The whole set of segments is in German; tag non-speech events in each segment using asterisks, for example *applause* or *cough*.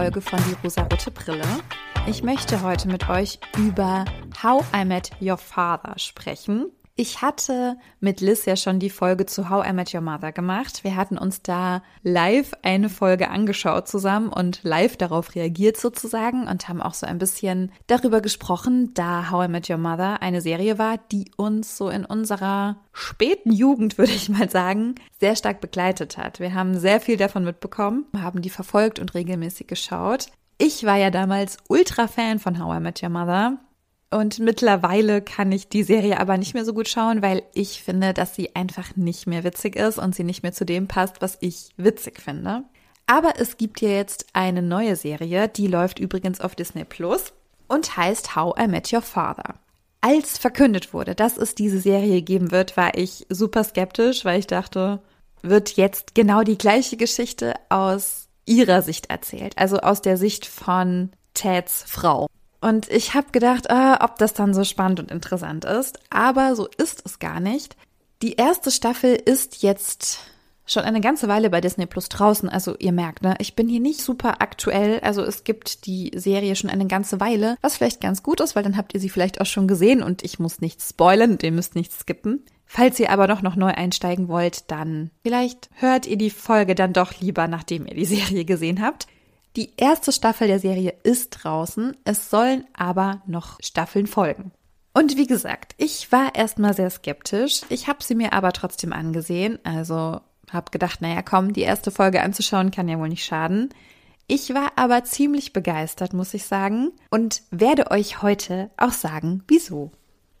Folge von Die rosarote Brille. Ich möchte heute mit euch über How I Met Your Father sprechen. Ich hatte mit Liz ja schon die Folge zu How I Met Your Mother gemacht. Wir hatten uns da live eine Folge angeschaut zusammen und live darauf reagiert sozusagen und haben auch so ein bisschen darüber gesprochen, da How I Met Your Mother eine Serie war, die uns so in unserer späten Jugend, *laughs* würde ich mal sagen, sehr stark begleitet hat. Wir haben sehr viel davon mitbekommen, haben die verfolgt und regelmäßig geschaut. Ich war ja damals ultra Fan von How I Met Your Mother und mittlerweile kann ich die Serie aber nicht mehr so gut schauen, weil ich finde, dass sie einfach nicht mehr witzig ist und sie nicht mehr zu dem passt, was ich witzig finde. Aber es gibt hier jetzt eine neue Serie, die läuft übrigens auf Disney Plus und heißt How I Met Your Father. Als verkündet wurde, dass es diese Serie geben wird, war ich super skeptisch, weil ich dachte, wird jetzt genau die gleiche Geschichte aus ihrer Sicht erzählt, also aus der Sicht von Teds Frau. Und ich habe gedacht, äh, ob das dann so spannend und interessant ist. Aber so ist es gar nicht. Die erste Staffel ist jetzt schon eine ganze Weile bei Disney Plus draußen. Also ihr merkt, ne, ich bin hier nicht super aktuell. Also es gibt die Serie schon eine ganze Weile, was vielleicht ganz gut ist, weil dann habt ihr sie vielleicht auch schon gesehen und ich muss nichts spoilern ihr müsst nichts skippen. Falls ihr aber noch, noch neu einsteigen wollt, dann vielleicht hört ihr die Folge dann doch lieber, nachdem ihr die Serie gesehen habt. Die erste Staffel der Serie ist draußen, es sollen aber noch Staffeln folgen. Und wie gesagt, ich war erstmal sehr skeptisch, ich habe sie mir aber trotzdem angesehen, also habe gedacht, naja, komm, die erste Folge anzuschauen kann ja wohl nicht schaden. Ich war aber ziemlich begeistert, muss ich sagen, und werde euch heute auch sagen, wieso.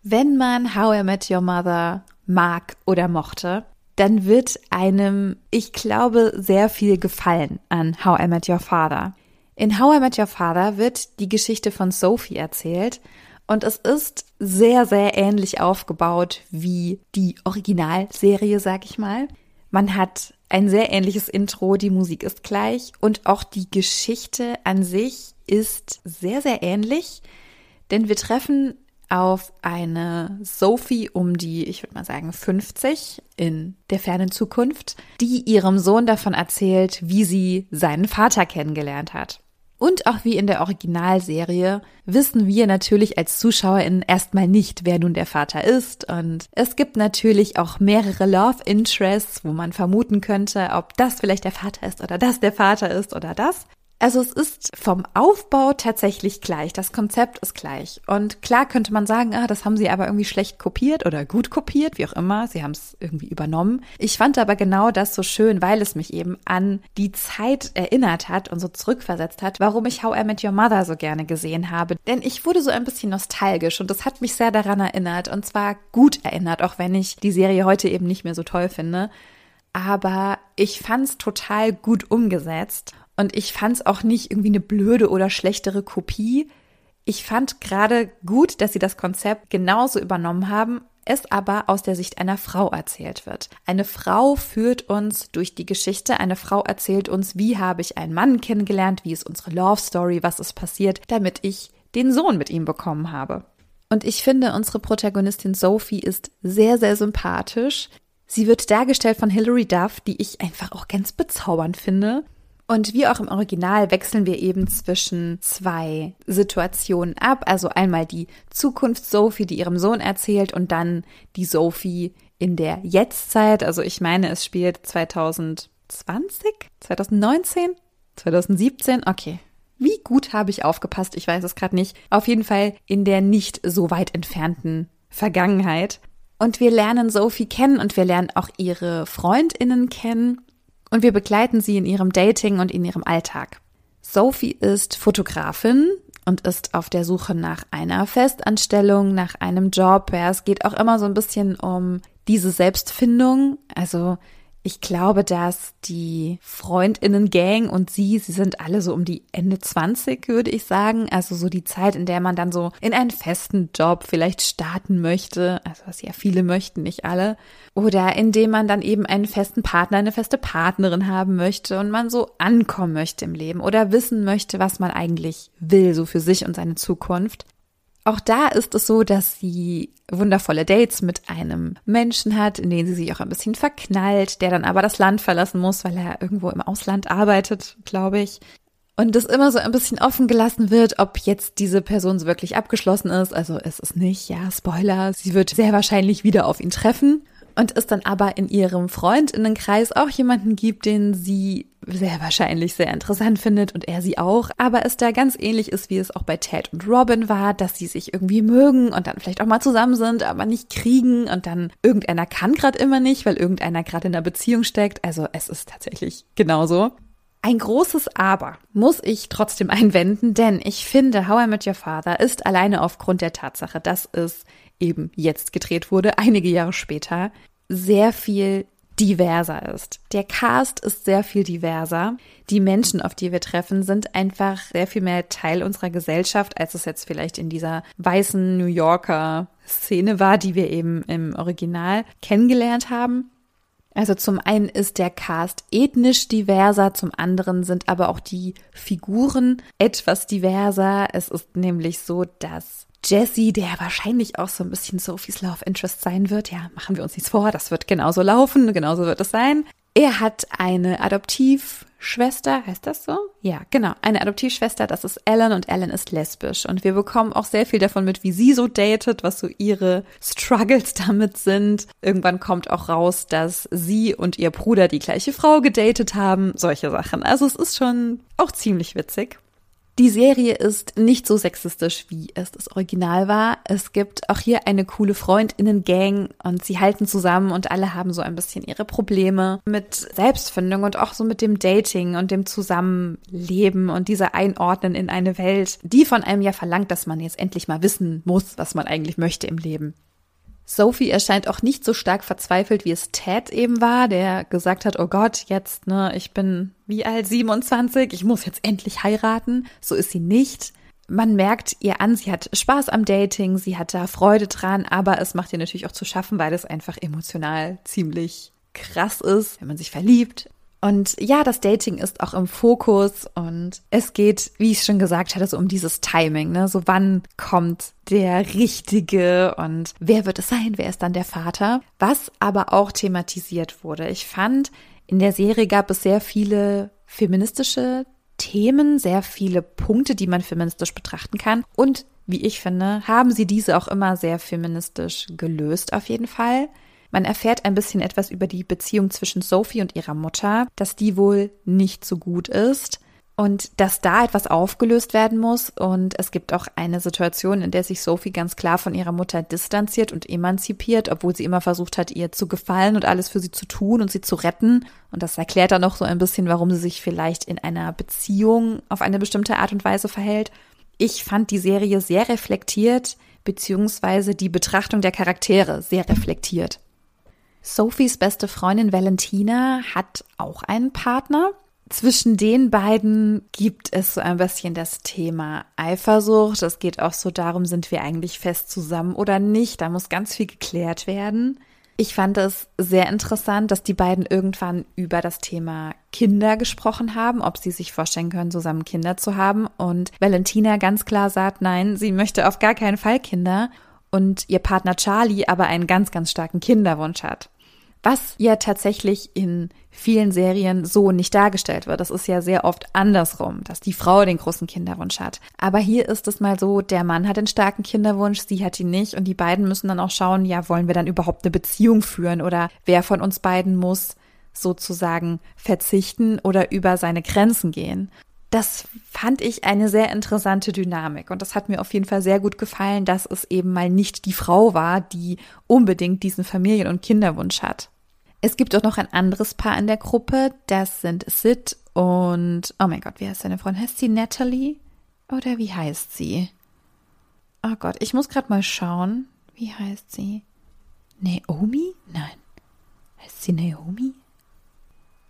Wenn man How I Met Your Mother mag oder mochte, dann wird einem, ich glaube, sehr viel gefallen an How I Met Your Father. In How I Met Your Father wird die Geschichte von Sophie erzählt und es ist sehr, sehr ähnlich aufgebaut wie die Originalserie, sag ich mal. Man hat ein sehr ähnliches Intro, die Musik ist gleich und auch die Geschichte an sich ist sehr, sehr ähnlich, denn wir treffen auf eine Sophie um die, ich würde mal sagen, 50 in der fernen Zukunft, die ihrem Sohn davon erzählt, wie sie seinen Vater kennengelernt hat. Und auch wie in der Originalserie wissen wir natürlich als ZuschauerInnen erstmal nicht, wer nun der Vater ist. Und es gibt natürlich auch mehrere Love Interests, wo man vermuten könnte, ob das vielleicht der Vater ist oder das der Vater ist oder das. Also es ist vom Aufbau tatsächlich gleich. Das Konzept ist gleich. Und klar könnte man sagen, ah, das haben sie aber irgendwie schlecht kopiert oder gut kopiert, wie auch immer. Sie haben es irgendwie übernommen. Ich fand aber genau das so schön, weil es mich eben an die Zeit erinnert hat und so zurückversetzt hat, warum ich How I Met Your Mother so gerne gesehen habe. Denn ich wurde so ein bisschen nostalgisch und das hat mich sehr daran erinnert und zwar gut erinnert, auch wenn ich die Serie heute eben nicht mehr so toll finde aber ich fand's total gut umgesetzt und ich fand es auch nicht irgendwie eine blöde oder schlechtere Kopie. Ich fand gerade gut, dass sie das Konzept genauso übernommen haben, es aber aus der Sicht einer Frau erzählt wird. Eine Frau führt uns durch die Geschichte, eine Frau erzählt uns, wie habe ich einen Mann kennengelernt, wie ist unsere Love Story, was ist passiert, damit ich den Sohn mit ihm bekommen habe. Und ich finde, unsere Protagonistin Sophie ist sehr, sehr sympathisch. Sie wird dargestellt von Hilary Duff, die ich einfach auch ganz bezaubernd finde. Und wie auch im Original wechseln wir eben zwischen zwei Situationen ab. Also einmal die Zukunft-Sophie, die ihrem Sohn erzählt und dann die Sophie in der Jetztzeit. Also ich meine, es spielt 2020, 2019, 2017. Okay. Wie gut habe ich aufgepasst? Ich weiß es gerade nicht. Auf jeden Fall in der nicht so weit entfernten Vergangenheit. Und wir lernen Sophie kennen und wir lernen auch ihre Freundinnen kennen und wir begleiten sie in ihrem Dating und in ihrem Alltag. Sophie ist Fotografin und ist auf der Suche nach einer Festanstellung, nach einem Job. Ja, es geht auch immer so ein bisschen um diese Selbstfindung. Also ich glaube, dass die Freundinnen-Gang und sie, sie sind alle so um die Ende 20, würde ich sagen. Also so die Zeit, in der man dann so in einen festen Job vielleicht starten möchte. Also was ja viele möchten, nicht alle. Oder indem man dann eben einen festen Partner, eine feste Partnerin haben möchte und man so ankommen möchte im Leben oder wissen möchte, was man eigentlich will, so für sich und seine Zukunft. Auch da ist es so, dass sie wundervolle Dates mit einem Menschen hat, in den sie sich auch ein bisschen verknallt, der dann aber das Land verlassen muss, weil er irgendwo im Ausland arbeitet, glaube ich. und es immer so ein bisschen offen gelassen wird, ob jetzt diese Person wirklich abgeschlossen ist. Also es ist nicht, ja, Spoiler, sie wird sehr wahrscheinlich wieder auf ihn treffen und es dann aber in ihrem Freundinnenkreis auch jemanden gibt, den sie sehr wahrscheinlich sehr interessant findet und er sie auch, aber es da ganz ähnlich ist, wie es auch bei Ted und Robin war, dass sie sich irgendwie mögen und dann vielleicht auch mal zusammen sind, aber nicht kriegen und dann irgendeiner kann gerade immer nicht, weil irgendeiner gerade in einer Beziehung steckt. Also es ist tatsächlich genauso. Ein großes Aber muss ich trotzdem einwenden, denn ich finde, How I Met Your Father ist alleine aufgrund der Tatsache, dass es eben jetzt gedreht wurde, einige Jahre später, sehr viel diverser ist. Der Cast ist sehr viel diverser. Die Menschen, auf die wir treffen, sind einfach sehr viel mehr Teil unserer Gesellschaft, als es jetzt vielleicht in dieser weißen New Yorker Szene war, die wir eben im Original kennengelernt haben. Also zum einen ist der Cast ethnisch diverser, zum anderen sind aber auch die Figuren etwas diverser. Es ist nämlich so, dass Jesse, der wahrscheinlich auch so ein bisschen Sophies Love Interest sein wird, ja, machen wir uns nichts vor, das wird genauso laufen, genauso wird es sein. Er hat eine Adoptivschwester, heißt das so? Ja, genau, eine Adoptivschwester, das ist Ellen und Ellen ist lesbisch. Und wir bekommen auch sehr viel davon mit, wie sie so datet, was so ihre Struggles damit sind. Irgendwann kommt auch raus, dass sie und ihr Bruder die gleiche Frau gedatet haben, solche Sachen. Also es ist schon auch ziemlich witzig. Die Serie ist nicht so sexistisch, wie es das Original war. Es gibt auch hier eine coole Freundinnen-Gang und sie halten zusammen und alle haben so ein bisschen ihre Probleme mit Selbstfindung und auch so mit dem Dating und dem Zusammenleben und dieser Einordnen in eine Welt, die von einem ja verlangt, dass man jetzt endlich mal wissen muss, was man eigentlich möchte im Leben. Sophie erscheint auch nicht so stark verzweifelt, wie es Ted eben war, der gesagt hat, oh Gott, jetzt, ne, ich bin wie alt, 27, ich muss jetzt endlich heiraten. So ist sie nicht. Man merkt ihr an, sie hat Spaß am Dating, sie hat da Freude dran, aber es macht ihr natürlich auch zu schaffen, weil es einfach emotional ziemlich krass ist, wenn man sich verliebt. Und ja, das Dating ist auch im Fokus und es geht, wie ich schon gesagt hatte, so um dieses Timing, ne? So wann kommt der Richtige und wer wird es sein? Wer ist dann der Vater? Was aber auch thematisiert wurde. Ich fand, in der Serie gab es sehr viele feministische Themen, sehr viele Punkte, die man feministisch betrachten kann. Und wie ich finde, haben sie diese auch immer sehr feministisch gelöst, auf jeden Fall. Man erfährt ein bisschen etwas über die Beziehung zwischen Sophie und ihrer Mutter, dass die wohl nicht so gut ist und dass da etwas aufgelöst werden muss. Und es gibt auch eine Situation, in der sich Sophie ganz klar von ihrer Mutter distanziert und emanzipiert, obwohl sie immer versucht hat, ihr zu gefallen und alles für sie zu tun und sie zu retten. Und das erklärt dann noch so ein bisschen, warum sie sich vielleicht in einer Beziehung auf eine bestimmte Art und Weise verhält. Ich fand die Serie sehr reflektiert, beziehungsweise die Betrachtung der Charaktere sehr reflektiert. Sophies beste Freundin Valentina hat auch einen Partner. Zwischen den beiden gibt es so ein bisschen das Thema Eifersucht. Es geht auch so darum, sind wir eigentlich fest zusammen oder nicht. Da muss ganz viel geklärt werden. Ich fand es sehr interessant, dass die beiden irgendwann über das Thema Kinder gesprochen haben, ob sie sich vorstellen können, zusammen Kinder zu haben. Und Valentina ganz klar sagt, nein, sie möchte auf gar keinen Fall Kinder und ihr Partner Charlie aber einen ganz, ganz starken Kinderwunsch hat. Was ja tatsächlich in vielen Serien so nicht dargestellt wird. Das ist ja sehr oft andersrum, dass die Frau den großen Kinderwunsch hat. Aber hier ist es mal so, der Mann hat den starken Kinderwunsch, sie hat ihn nicht und die beiden müssen dann auch schauen, ja, wollen wir dann überhaupt eine Beziehung führen oder wer von uns beiden muss sozusagen verzichten oder über seine Grenzen gehen das fand ich eine sehr interessante Dynamik und das hat mir auf jeden Fall sehr gut gefallen, dass es eben mal nicht die Frau war, die unbedingt diesen Familien- und Kinderwunsch hat. Es gibt auch noch ein anderes Paar in der Gruppe, das sind Sid und, oh mein Gott, wie heißt seine Freundin? Heißt sie Natalie? Oder wie heißt sie? Oh Gott, ich muss gerade mal schauen. Wie heißt sie? Naomi? Nein. Heißt sie Naomi?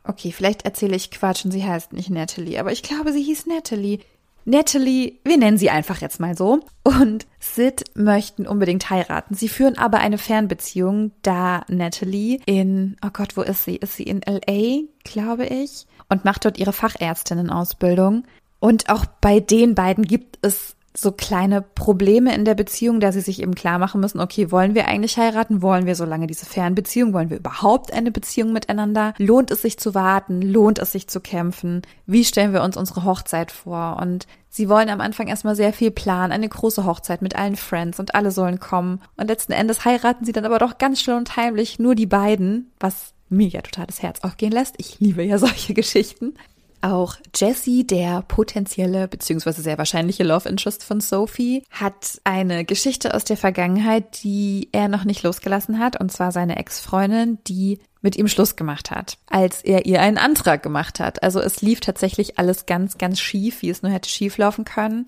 Okay, vielleicht erzähle ich Quatsch und sie heißt nicht Natalie, aber ich glaube, sie hieß Natalie. Natalie, wir nennen sie einfach jetzt mal so, und Sid möchten unbedingt heiraten. Sie führen aber eine Fernbeziehung, da Natalie in, oh Gott, wo ist sie? Ist sie in LA, glaube ich, und macht dort ihre Fachärztinnenausbildung. Und auch bei den beiden gibt es so kleine Probleme in der Beziehung, da sie sich eben klar machen müssen, okay, wollen wir eigentlich heiraten? Wollen wir so lange diese Fernbeziehung? Wollen wir überhaupt eine Beziehung miteinander? Lohnt es sich zu warten? Lohnt es sich zu kämpfen? Wie stellen wir uns unsere Hochzeit vor? Und sie wollen am Anfang erstmal sehr viel planen, eine große Hochzeit mit allen Friends und alle sollen kommen. Und letzten Endes heiraten sie dann aber doch ganz still und heimlich nur die beiden, was mir ja total das Herz aufgehen lässt. Ich liebe ja solche *laughs* Geschichten. Auch Jesse, der potenzielle bzw. sehr wahrscheinliche Love Interest von Sophie, hat eine Geschichte aus der Vergangenheit, die er noch nicht losgelassen hat, und zwar seine Ex-Freundin, die mit ihm Schluss gemacht hat, als er ihr einen Antrag gemacht hat. Also es lief tatsächlich alles ganz, ganz schief, wie es nur hätte schief laufen können.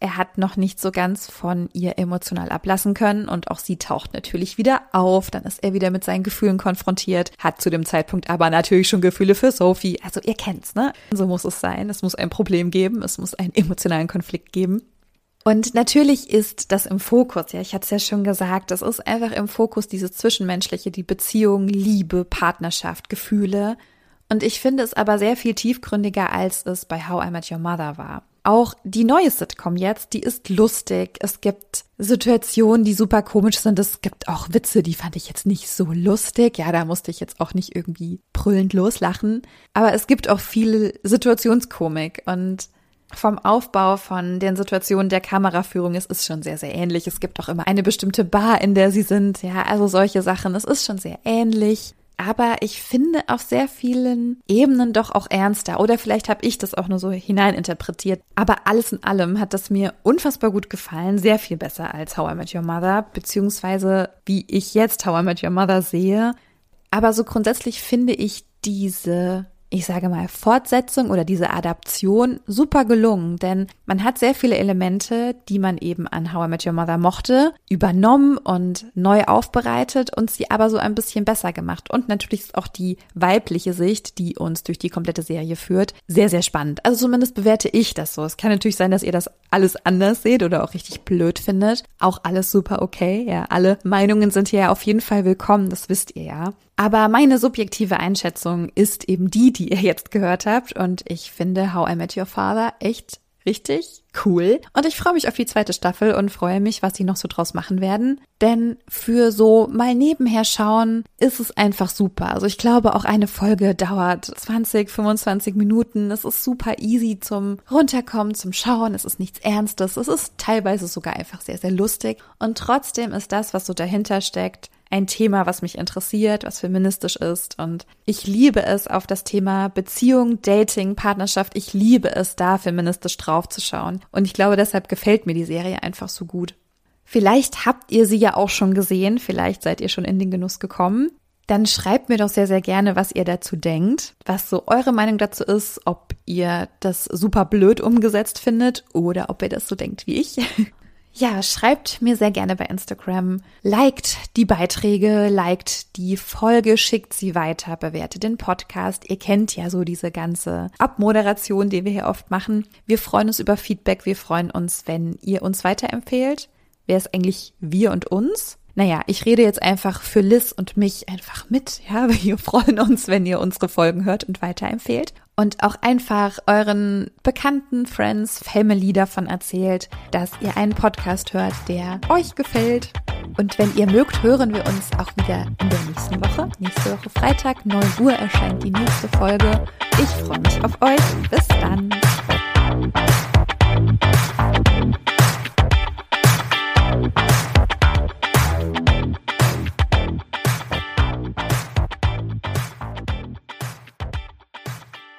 Er hat noch nicht so ganz von ihr emotional ablassen können und auch sie taucht natürlich wieder auf. Dann ist er wieder mit seinen Gefühlen konfrontiert, hat zu dem Zeitpunkt aber natürlich schon Gefühle für Sophie. Also ihr kennt's, ne? So muss es sein. Es muss ein Problem geben, es muss einen emotionalen Konflikt geben. Und natürlich ist das im Fokus, ja, ich hatte es ja schon gesagt, das ist einfach im Fokus dieses Zwischenmenschliche, die Beziehung, Liebe, Partnerschaft, Gefühle. Und ich finde es aber sehr viel tiefgründiger, als es bei How I Met Your Mother war. Auch die neue Sitcom jetzt, die ist lustig. Es gibt Situationen, die super komisch sind. Es gibt auch Witze, die fand ich jetzt nicht so lustig. Ja, da musste ich jetzt auch nicht irgendwie brüllend loslachen. Aber es gibt auch viel Situationskomik und vom Aufbau von den Situationen der Kameraführung, es ist schon sehr, sehr ähnlich. Es gibt auch immer eine bestimmte Bar, in der sie sind. Ja, also solche Sachen. Es ist schon sehr ähnlich aber ich finde auf sehr vielen Ebenen doch auch ernster. Oder vielleicht habe ich das auch nur so hineininterpretiert. Aber alles in allem hat das mir unfassbar gut gefallen. Sehr viel besser als How I Met Your Mother, beziehungsweise wie ich jetzt How I Met Your Mother sehe. Aber so grundsätzlich finde ich diese ich sage mal, Fortsetzung oder diese Adaption super gelungen, denn man hat sehr viele Elemente, die man eben an How I Met Your Mother mochte, übernommen und neu aufbereitet und sie aber so ein bisschen besser gemacht. Und natürlich ist auch die weibliche Sicht, die uns durch die komplette Serie führt, sehr, sehr spannend. Also zumindest bewerte ich das so. Es kann natürlich sein, dass ihr das alles anders seht oder auch richtig blöd findet. Auch alles super okay. Ja, alle Meinungen sind hier auf jeden Fall willkommen, das wisst ihr ja. Aber meine subjektive Einschätzung ist eben die, die ihr jetzt gehört habt. Und ich finde How I Met Your Father echt richtig cool. Und ich freue mich auf die zweite Staffel und freue mich, was sie noch so draus machen werden. Denn für so mal nebenher schauen ist es einfach super. Also ich glaube, auch eine Folge dauert 20, 25 Minuten. Es ist super easy zum Runterkommen, zum Schauen. Es ist nichts Ernstes. Es ist teilweise sogar einfach sehr, sehr lustig. Und trotzdem ist das, was so dahinter steckt, ein Thema, was mich interessiert, was feministisch ist. Und ich liebe es, auf das Thema Beziehung, Dating, Partnerschaft, ich liebe es, da feministisch draufzuschauen. Und ich glaube, deshalb gefällt mir die Serie einfach so gut. Vielleicht habt ihr sie ja auch schon gesehen, vielleicht seid ihr schon in den Genuss gekommen. Dann schreibt mir doch sehr, sehr gerne, was ihr dazu denkt, was so eure Meinung dazu ist, ob ihr das super blöd umgesetzt findet oder ob ihr das so denkt wie ich. *laughs* Ja, schreibt mir sehr gerne bei Instagram, liked die Beiträge, liked die Folge, schickt sie weiter, bewertet den Podcast. Ihr kennt ja so diese ganze Abmoderation, die wir hier oft machen. Wir freuen uns über Feedback, wir freuen uns, wenn ihr uns weiterempfehlt. Wer ist eigentlich wir und uns? Naja, ich rede jetzt einfach für Liz und mich einfach mit. Ja, *laughs* wir freuen uns, wenn ihr unsere Folgen hört und weiterempfehlt. Und auch einfach euren Bekannten, Friends, Family davon erzählt, dass ihr einen Podcast hört, der euch gefällt. Und wenn ihr mögt, hören wir uns auch wieder in der nächsten Woche. Nächste Woche Freitag, 9 Uhr erscheint die nächste Folge. Ich freue mich auf euch. Bis dann.